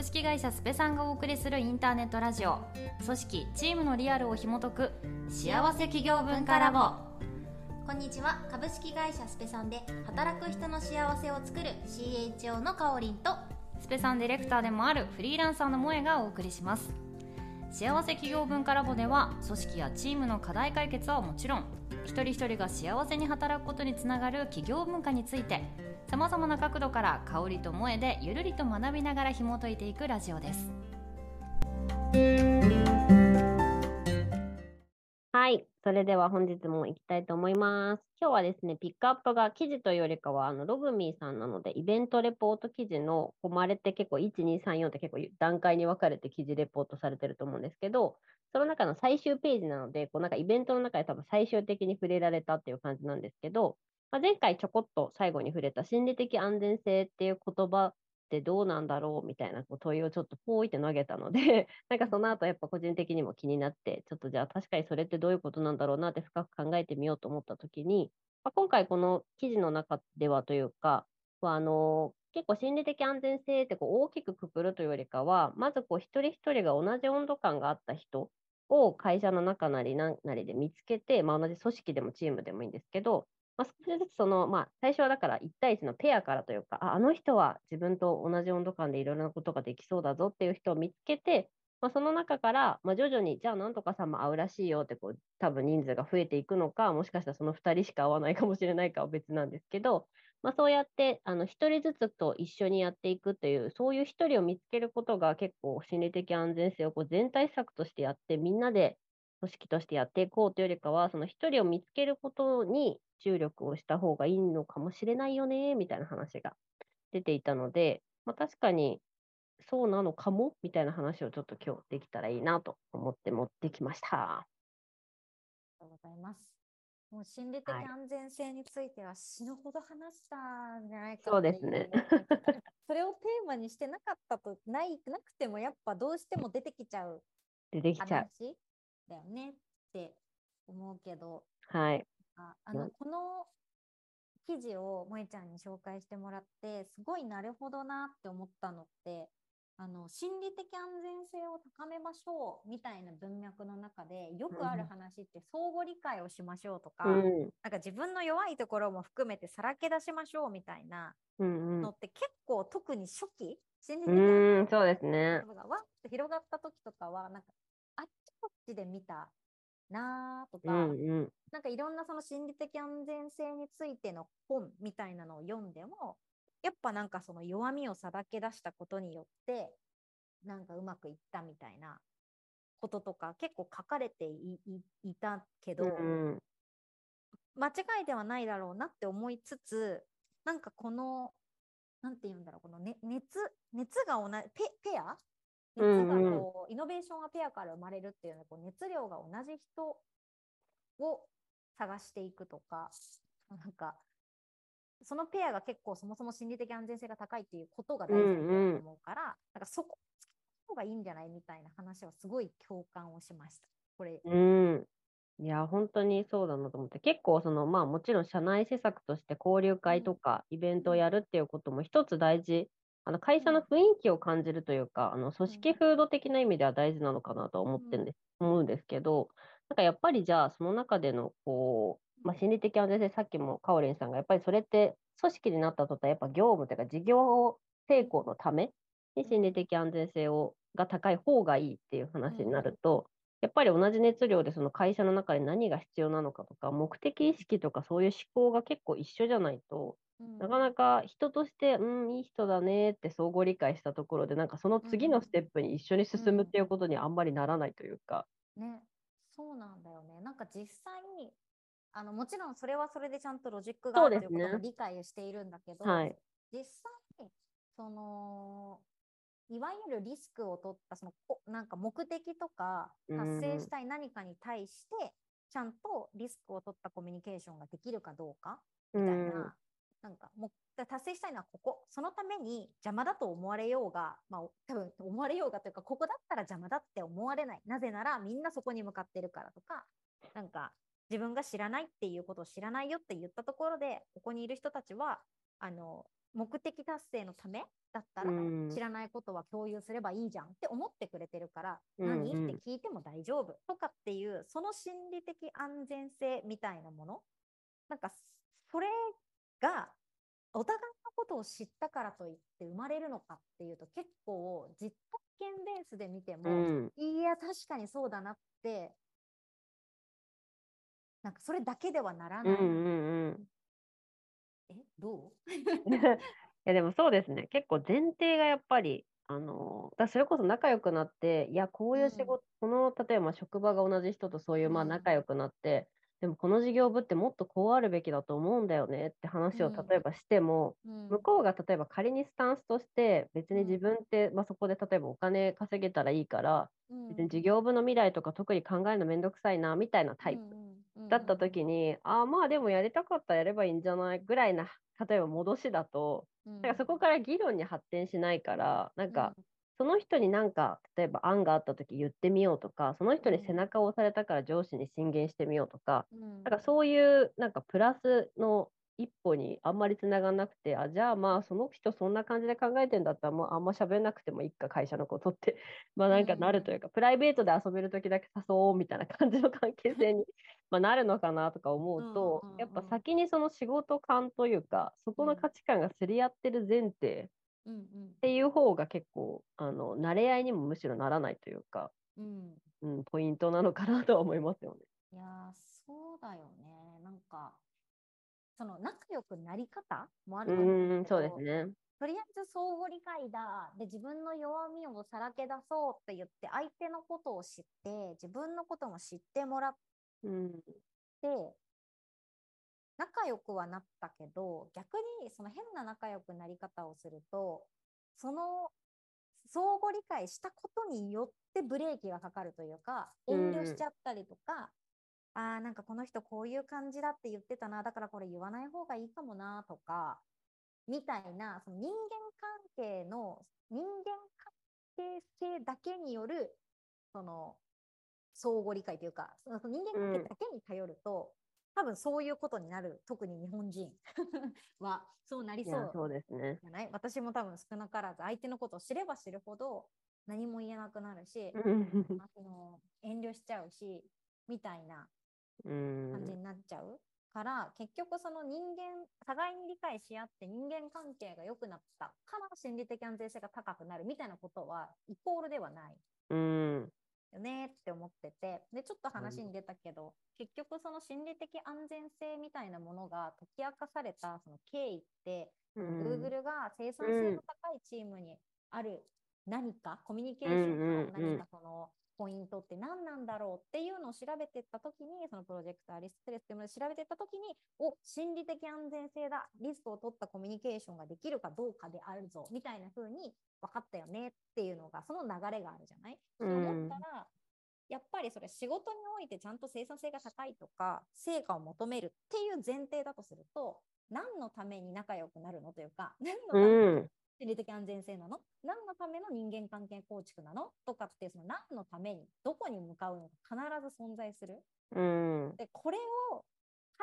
株式会社スペさんがお送りするインターネットラジオ。組織チームのリアルを紐解く。幸せ企業文化ラボ。こんにちは。株式会社スペさんで働く人の幸せを作る CHO のかおりんとスペさんディレクターでもあるフリーランサーの萌えがお送りします。幸せ企業文化ラボでは組織やチームの課題解決はもちろん一人一人が幸せに働くことにつながる企業文化についてさまざまな角度から香りと萌えでゆるりと学びながら紐解いていくラジオですはい。それでは本日も行きたいと思います。今日はですね、ピックアップが記事というよりかは、あのログミーさんなので、イベントレポート記事の、こまれって結構1、2、3、4って結構段階に分かれて記事レポートされてると思うんですけど、その中の最終ページなので、こうなんかイベントの中で多分最終的に触れられたっていう感じなんですけど、まあ、前回ちょこっと最後に触れた心理的安全性っていう言葉ってどうなんだろうみたいなこう問いをちょっとポーイって投げたので、なんかその後やっぱ個人的にも気になって、ちょっとじゃあ確かにそれってどういうことなんだろうなって深く考えてみようと思ったときに、まあ、今回この記事の中ではというか、はあの結構心理的安全性ってこう大きくくくるというよりかは、まずこう一人一人が同じ温度感があった人を会社の中なりなんなりで見つけて、まあ、同じ組織でもチームでもいいんですけど、まあ、少しずつその、まあ、最初はだから1対1のペアからというか、ああの人は自分と同じ温度感でいろいろなことができそうだぞっていう人を見つけて、まあ、その中から、まあ、徐々に、じゃあなんとかさんも会うらしいよってこう、多分人数が増えていくのか、もしかしたらその2人しか会わないかもしれないかは別なんですけど、まあ、そうやってあの1人ずつと一緒にやっていくという、そういう1人を見つけることが結構心理的安全性をこう全体策としてやって、みんなで組織としてやっていこうというよりかは、その1人を見つけることに注力をした方がいいのかもしれないよね、みたいな話が出ていたので、まあ、確かにそうなのかもみたいな話をちょっと今日できたらいいなと思って持ってきました。ありがとうございます。もう心理的はい安全性については死ぬほど話したんじゃないかそうですね それをテーマにしてなかったとないなくてもやっぱどうしても出てきちゃう出てきちゃう。話だよねって思うけどはい。ああのうんこの記事を萌ちゃんに紹介してもらってすごいなるほどなって思ったのってあの心理的安全性を高めましょうみたいな文脈の中でよくあるうん話って相互理解をしましょうとか、うん。なんか自分の弱いところも含めてさらけ出しましょうみたいなのって結構特に初期心理う的安ーん、そうですね。がわっと広がった時とかはなんかちで見たなーとうか、んうん。なんかいろんなその心理的安全性についての本みたいなのを読んでもやっぱなんかその弱みをさらけ出したことによってなんかうまくいったみたいなこととか結構書かれていたけど、うん間違いではないだろうなって思いつつなんかこのなんて言うんだろうこの、ね、熱熱が同じペペア熱がうんうんこう、イノベーションがペアから生まれるっていうのはこう熱量が同じ人を探していくとかなんかそのペアが結構そもそも心理的安全性が高いっていうことが大前提だと思うから、なんかそこつけた方がいいんじゃないみたいな話はすごい共感をしました。これうん。いや、本当にそうだなと思って、結構その、まあもちろん社内施策として交流会とかイベントをやるっていうことも一つ大事、あの会社の雰囲気を感じるというか、あの組織風土的な意味では大事なのかなと思ってんです、思うんですけど、なんかやっぱりじゃあその中でのこう、まあ、心理的安全性、さっきもかおりんさんがやっぱりそれって組織になった途端やっぱ業務というか事業成功のために心理的安全性をが高い方がいいっていう話になると、やっぱり同じ熱量でその会社の中で何が必要なのかとか、目的意識とかそういう思考が結構一緒じゃないと、なかなか人として、うん、いい人だねって相互理解したところで、なんかその次のステップに一緒に進むっていうことにあんまりならないというか。ね、そうなんだよね。なんか実際に、あのもちろんそれはそれでちゃんとロジックがあるということも理解をしているんだけど、はい。実際にそのいわゆるリスクを取ったそのこなんか目的とかうん達成したい何かに対してちゃんとリスクを取ったコミュニケーションができるかどうかみたいな、うんなんかもだ達成したいのはここ。そのために邪魔だと思われようが、まあ、多分思われようがというかここだったら邪魔だって思われない。なぜならみんなそこに向かってるからとかなんか自分が知らないっていうことを知らないよって言ったところでここにいる人たちはあの目的達成のためだったら、うん。知らないことは共有すればいいじゃんって思ってくれてるから、うんうん。何って聞いても大丈夫とかっていうその心理的安全性みたいなもの。なんかそれがお互いのことを知ったからといって生まれるのかっていうと結構実体験ベースで見ても、うん。いや確かにそうだなってなんかそれだけではならない、うんうんうん。えどう？いやでもそうですね。結構前提がやっぱり、あの、だそれこそ仲良くなって、いや、こういう仕事、この、例えば職場が同じ人とそういう、まあうん仲良くなって、でもこの事業部ってもっとこうあるべきだと思うんだよねって話をうん例えばしても、うん。向こうが例えば仮にスタンスとして、別にうん。自分って、まあそこで例えばお金稼げたらいいから、うん別に事業部の未来とか特に考えるのめんどくさいな、みたいなタイプ。だった時に、ああまあでもやりたかったらやればいいんじゃないぐらいな例えば戻しだとになんかそこから議論に発展しないからなん。かその人になんか例えば案があった時言ってみようとかその人に背中を押されたから上司に進言してみようとかなんかそういうなんかプラスの一歩にあんまりつながんなくてあじゃあまあその人そんな感じで考えてんだったらもうあんま喋んなくてもいいか会社のことって。まあなんかなるというか、プライベートで遊べる時だけ誘おうみたいな感じの関係性に まあなるのかなとか思うと、うんうんうん。やっぱ先にその仕事感というかそこの価値観がすり合ってる前提うんうんっていう方が結構あの慣れ合いにもむしろならないというか、うん。うん、ポイントなのかなとは思いますよね。いやーそうだよね。なんかその仲良くなり方もあうるうんそうですね。とりあえず相互理解だ。で自分の弱みをさらけ出そうって言って相手のことを知って自分のことも知ってもらっうん。て仲良くはなったけど逆にその変な仲良くなり方をするとその相互理解したことによってブレーキがかかるというか遠慮しちゃったりとか、あーなんかこの人こういう感じだって言ってたなだからこれ言わない方がいいかもなとかみたいなその人間関係の人間関係性だけによるその相互理解というかその人間関係だけに頼ると、多分そういうことになる。特に日本人 はそうなりそう。そうですね。じゃない？私も多分少なからず相手のことを知れば知るほど何も言えなくなるし、うん。あの遠慮しちゃうしみたいなうん。感じになっちゃうから、結局その人間互いに理解し合って人間関係が良くなったから心理的安全性が高くなるみたいなことはイコールではない。うんよねって思っててでちょっと話に出たけど、結局その心理的安全性みたいなものが解き明かされたその経緯って、うん。Google が生産性の高いチームにある何か、コミュニケーションの何かそのポイントって何なんだろうっていうのを調べていったときに、そのプロジェクトアリストレスっていうのを調べていったときに、お、心理的安全性だ、リスクを取ったコミュニケーションができるかどうかであるぞ、みたいな風に分かったよねっていうのが、その流れがあるじゃない？って思ったら、やっぱりそれ仕事においてちゃんと生産性が高いとか、成果を求めるっていう前提だとすると、何のために仲良くなるのというか、何のためにうん心理的安全性なの？何のための人間関係構築なの？とかってその何のためにどこに向かうのか必ず存在する？うんでこれを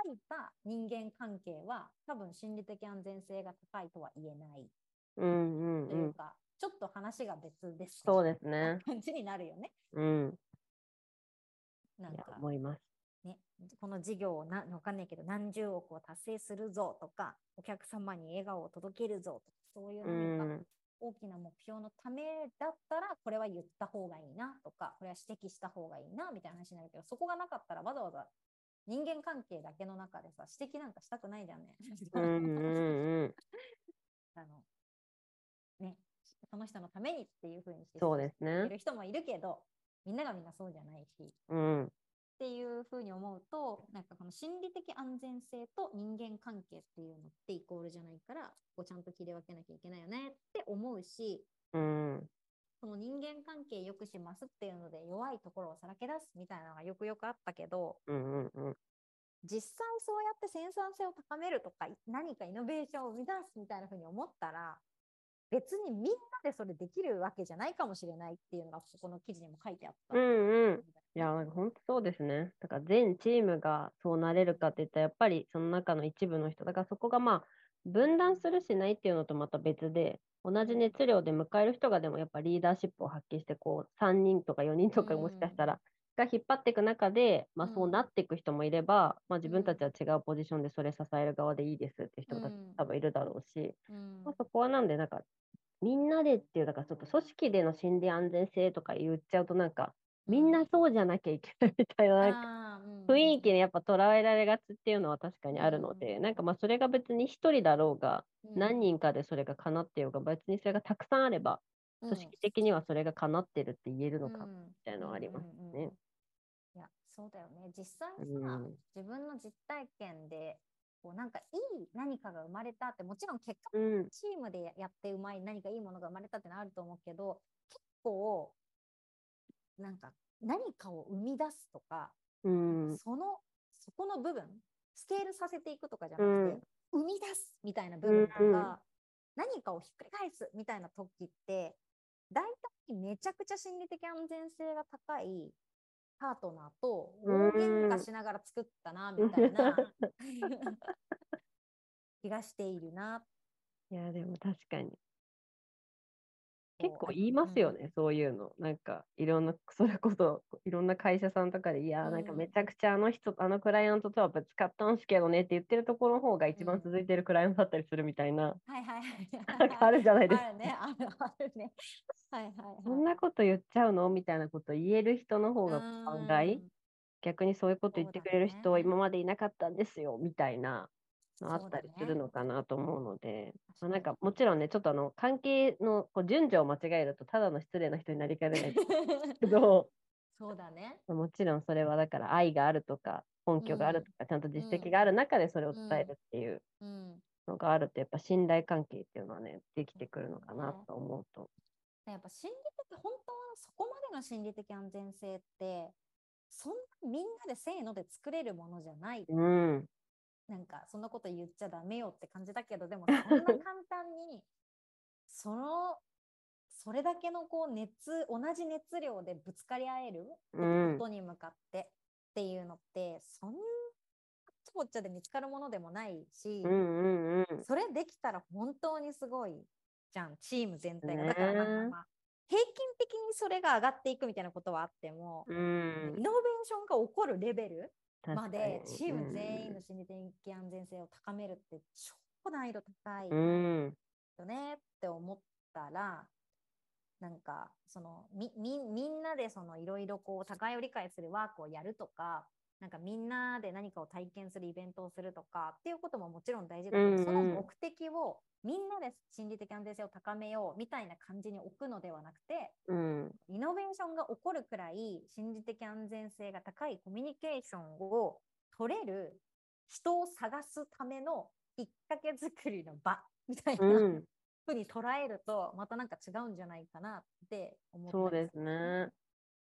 書いた人間関係は多分心理的安全性が高いとは言えないうんうんというか、ちょっと話が別ですそうですね。感じになるよね。うんなんか思います。ね、この事業をなわかんないけど何十億を達成するぞとかお客様に笑顔を届けるぞとかそういう大きな目標のためだったらこれは言った方がいいなとかこれは指摘した方がいいなみたいな話になるけどそこがなかったらわざわざ人間関係だけの中でさ指摘なんかしたくないじゃんね。あのねその人のためにっていうふうにして。る人もいるけどみんながみんなそうじゃないし。うんっていうふうに思うと、なんかこの心理的安全性と人間関係っていうのってイコールじゃないから、こうちゃんと切り分けなきゃいけないよねって思うし、うん。その人間関係良くしますっていうので弱いところをさらけ出すみたいなのがよくよくあったけど、うんうんうん。実際そうやって生産性を高めるとか、何かイノベーションを生み出すみたいなふうに思ったら、別にみんなでそれできるわけじゃないかもしれないっていうのがここの記事にも書いてあった。うんうんいや、なんか本当そうですね。だから全チームがそうなれるかって言ったら、やっぱりその中の一部の人、だからそこがまあ、分断するしないっていうのとまた別で、同じ熱量で迎える人がでもやっぱリーダーシップを発揮して、こう、3人とか4人とかもしかしたら、が引っ張っていく中で、まあ、そうなっていく人もいれば、まあ、自分たちは違うポジションでそれ支える側でいいですっていう人た多分いるだろうし、うん。まあ、そこはなんで、なんか、みんなでっていう、だからちょっと組織での心理安全性とか言っちゃうと、なんか、みんなそうじゃなきゃいけないみたいな、うん雰囲気にやっぱ捉えられがちっていうのは確かにあるので、なんかまあそれが別に一人だろうが、うん。何人かでそれが叶ってようが、別にそれがたくさんあれば、うん。組織的にはそれが叶ってるって言えるのかみうん。たいなのはありますうんうんうんね。いや、そうだよね。実際さ、うん。自分の実体験で、こうなんかいい何かが生まれたって、もちろん結果、うん、チームでやってうまい何かいいものが生まれたってのはあると思うけど、結構、なんか何かを生み出すとか、うん、その、そこの部分、スケールさせていくとかじゃなくて、生み出すみたいな部分とか、うんうん何かをひっくり返すみたいな時って、大体めちゃくちゃ心理的安全性が高いパートナーと大喧嘩しながら作ったな、みたいな 気がしているな。いや、でも確かに。結構言いますよね、そういうの。なんか、いろんな、それこそ、いろんな会社さんとかで、いやー、なんかうんめちゃくちゃあの人、あのクライアントとはぶつかったんすけどねって言ってるところの方が一番うん続いてるクライアントだったりするみたいな、はいはいはい。なんかあるじゃないですか。あるね、あるあるね。はいはいはい。そんなこと言っちゃうの？みたいなこと言える人の方が案外、逆にそういうこと言ってくれる人は今までいなかったんですよ、みたいなのあったりするのかなと思うので、まあなんかもちろんね、ちょっとあの関係のこう順序を間違えると、ただの失礼な人になりかねないけど、そうだね。もちろんそれはだから愛があるとか、根拠があるとか、ちゃんと実績がある中でそれを伝えるっていううん。のがあると、やっぱ信頼関係っていうのはね、できてくるのかなと思うと。やっぱ心理的、本当はそこまでの心理的安全性って、そんなみんなでせーので作れるものじゃない。うん、なんか、そんなこと言っちゃダメよって感じだけど、でもそんな簡単に、その、それだけのこう熱、同じ熱量でぶつかり合えるうんことに向かってっていうのって、そんなちぼっちゃで見つかるものでもないし、うん、うん、うん。それできたら本当にすごいじゃん、チーム全体が。ねだからなんかまあ、平均的にそれが上がっていくみたいなことはあっても、うんイノベーションが起こるレベルまでに。チーム全員の心理的安全性を高めるって超難易度高いうん、よねって思ったら、なんかそのみみみんなでそのいろいろこう互いを理解するワークをやるとかなんかみんなで何かを体験するイベントをするとかっていうことももちろん大事だけど、うんうんその目的をみんなで心理的安全性を高めようみたいな感じに置くのではなくてうん、イノベーションが起こるくらい心理的安全性が高いコミュニケーションを取れる人を探すためのきっかけ作りの場 みたいな、うん。ふうに捉えるとまたなんか違うんじゃないかなって思ったそうですね。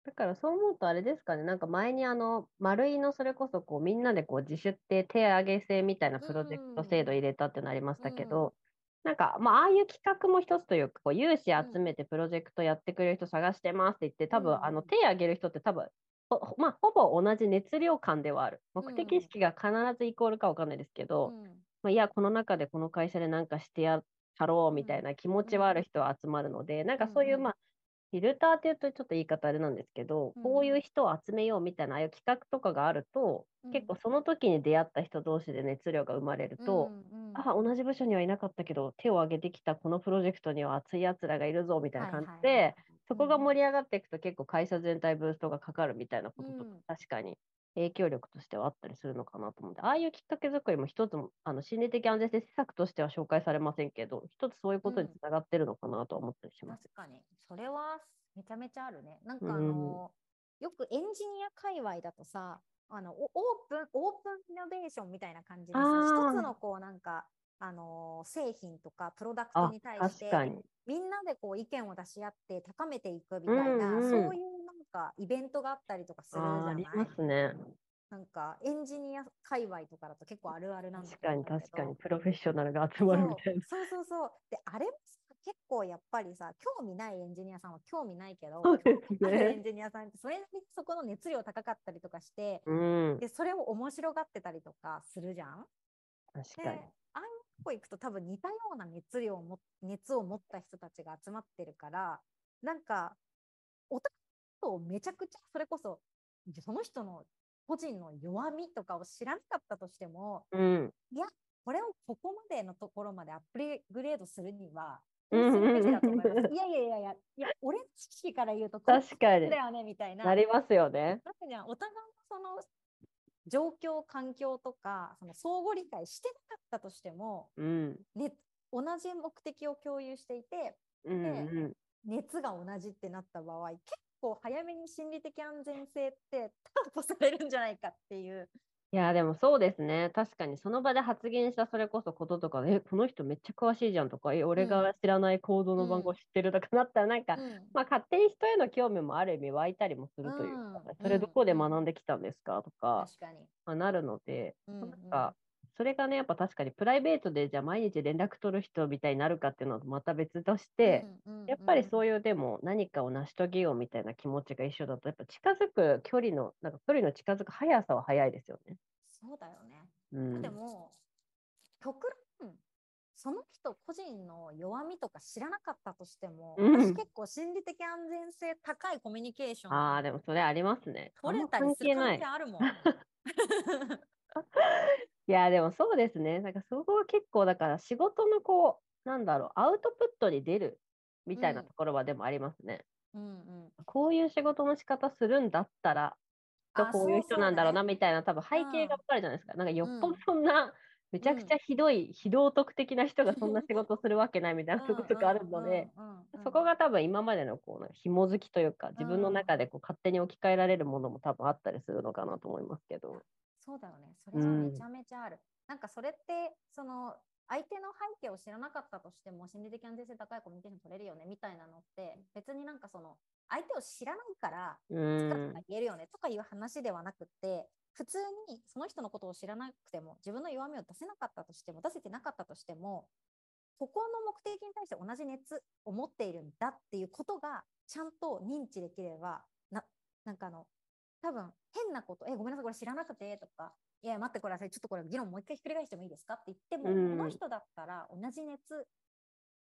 だからそう思うとあれですかね、なんか前にあの、丸いのそれこそこうみんなでこう自主って手上げ制みたいなプロジェクト制度入れたってなりましたけど、なんかまあああいう企画も一つというか、こう有志集めてプロジェクトやってくれる人探してますって言って、多分うんあの手上げる人って多分、まあ、ほぼ同じ熱量感ではある。目的意識が必ずイコールかわかんないですけど、うん。まあ、いや、この中でこの会社で何かしてやろうみたいな気持ちはある人は集まるので、なんかそういう、うんうん。まあ、フィルターっていうとちょっと言い方あれなんですけど、うん。こういう人を集めようみたいな、ああいう企画とかがあると、うん。結構その時に出会った人同士で熱量が生まれると、うんうんあ、同じ部署にはいなかったけど、手を挙げてきたこのプロジェクトには熱い奴らがいるぞみたいな感じで、はいはいはいそこが盛り上がっていくと結構会社全体ブーストがかかるみたいなこととか、うん。確かに影響力としてはあったりするのかなと思って、ああいうきっかけ作りも一つもあの心理的安全性施策としては紹介されませんけど、一つそういうことにつながってるのかなとは思ったりします。確かに。それはめちゃめちゃあるね。なんかうんあの、よくエンジニア界隈だとさあのおオープンオープンイノベーションみたいな感じでさ一つのこうなんかあの製品とかプロダクトあに対して。みんなでこう意見を出し合って高めていくみたいな、うんうん。そういうかイベントがあったりとかするじゃあーありないますね。なんかエンジニア界隈とかだと結構あるあるなんだ確かに確かに、プロフェッショナルが集まるみたいな。そうそうそう。で、あれもさ、結構やっぱりさ、興味ないエンジニアさんは興味ないけど、そうです興味あるエねン。ジニアさんってそれなりにそこの熱量高かったりとかして、うん、で、それを面白がってたりとかするじゃん？で、確かに。ああいう個行くと多分似たような熱量をも熱を持った人たちが集まってるからなんかお互いとめちゃくちゃそれこそその人の個人の弱みとかを知らなかったとしてもうん。これをここまでのところまでアップグレードするにはいやいやいやいやいや俺の知識から言うと確かにだ。よねみたいな。なりますよね。なんかじゃあお互いのその状況環境とかその相互理解してなかったとしても、うん。ね、同じ目的を共有していてうんうん。熱が同じってなった場合結構早めに心理的安全性って担保されるんじゃないかっていう。いや、でもそうですね。確かにその場で発言したそれこそこととかで、え、この人めっちゃ詳しいじゃんとか、え、俺が知らないコードの番号知ってるとかなったら、なんか、うんまあ勝手に人への興味もある意味湧いたりもするというか、うんそれどこで学んできたんですかとか、確かに。まあ、なるので、うんなんか、それがね、やっぱ確かにプライベートでじゃあ毎日連絡取る人みたいになるかっていうのとまた別として、やっぱりそういうでも何かを成し遂げようみたいな気持ちが一緒だと、やっぱ近づく距離の、なんか距離の近づく速さは速いですよね。そうだよね。うん。でも極論その人個人の弱みとか知らなかったとしても、うん私結構心理的安全性高いコミュニケーションああ、でもそれありますね。取れたりする可能性。あるもん。いや、でもそうですね。なんかそこは結構だから仕事のこう、なんだろう、アウトプットに出るみたいなうんところはでもありますね。うんうん、こういう仕事の仕方するんだったら、きっとあこういう人なんだろうなそみたいな多分背景うんがわかるじゃないですか。なんかよっぽうんどそんな、めちゃくちゃひどい、非道徳的な人がそんな仕事するわけないみたいなとことかあるので、うんうんうんうんそこが多分今までのこうなんか紐づきというか、自分の中でこう勝手に置き換えられるものも多分あったりするのかなと思いますけど。そうだよね。それはめちゃめちゃある。なんかそれって、その、相手の背景を知らなかったとしても、心理的安全性高いコミュニケーション取れるよねみたいなのって、別になんかその、相手を知らないから、う使んったら。言えるよねとかいう話ではなくって、普通にその人のことを知らなくても、自分の弱みを出せなかったとしても、出せてなかったとしても、ここの目的に対して同じ熱を持っているんだっていうことが、ちゃんと認知できれば、な、なんかあの、多分変なこと、え、ごめんなさい、これ知らなくてとか、いや、待ってください、ちょっとこれ議論もう一回ひっくり返してもいいですか？って言っても、うん。この人だったら同じ熱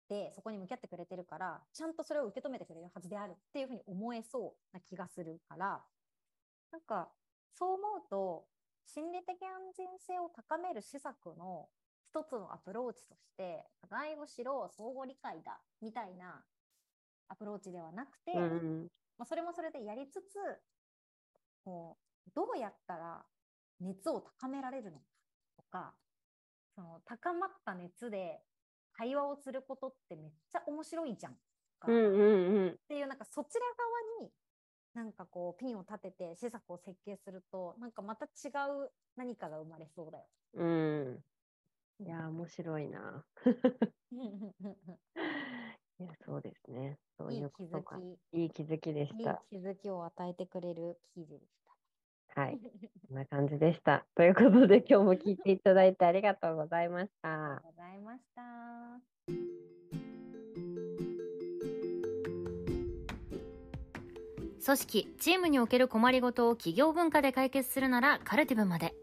でそこに向き合ってくれてるから、ちゃんとそれを受け止めてくれるはずであるっていうふうに思えそうな気がするから、なんか、そう思うと、心理的安全性を高める施策の一つのアプローチとして、互いを知ろう、相互理解だ、みたいなアプローチではなくて、うん。まあ、それもそれでやりつつ、こう、どうやったら熱を高められるのかとか、その高まった熱で会話をすることってめっちゃ面白いじゃん。とかうんうんうん。っていう、なんかそちら側に、なんかこう、ピンを立てて施策を設計すると、なんかまた違う何かが生まれそうだよ。うん。いや、面白いな。いや、そうですね。そういいいう気づことか。き、いい気づきでしいいた。気づきを与えてくれる記事でした。はい。こんな感じでした。ということで、今日も聞いていただいてありがとうございましありがた。とうございました。組織チームにおける困りごとを企業文化で解決するならカルティブまで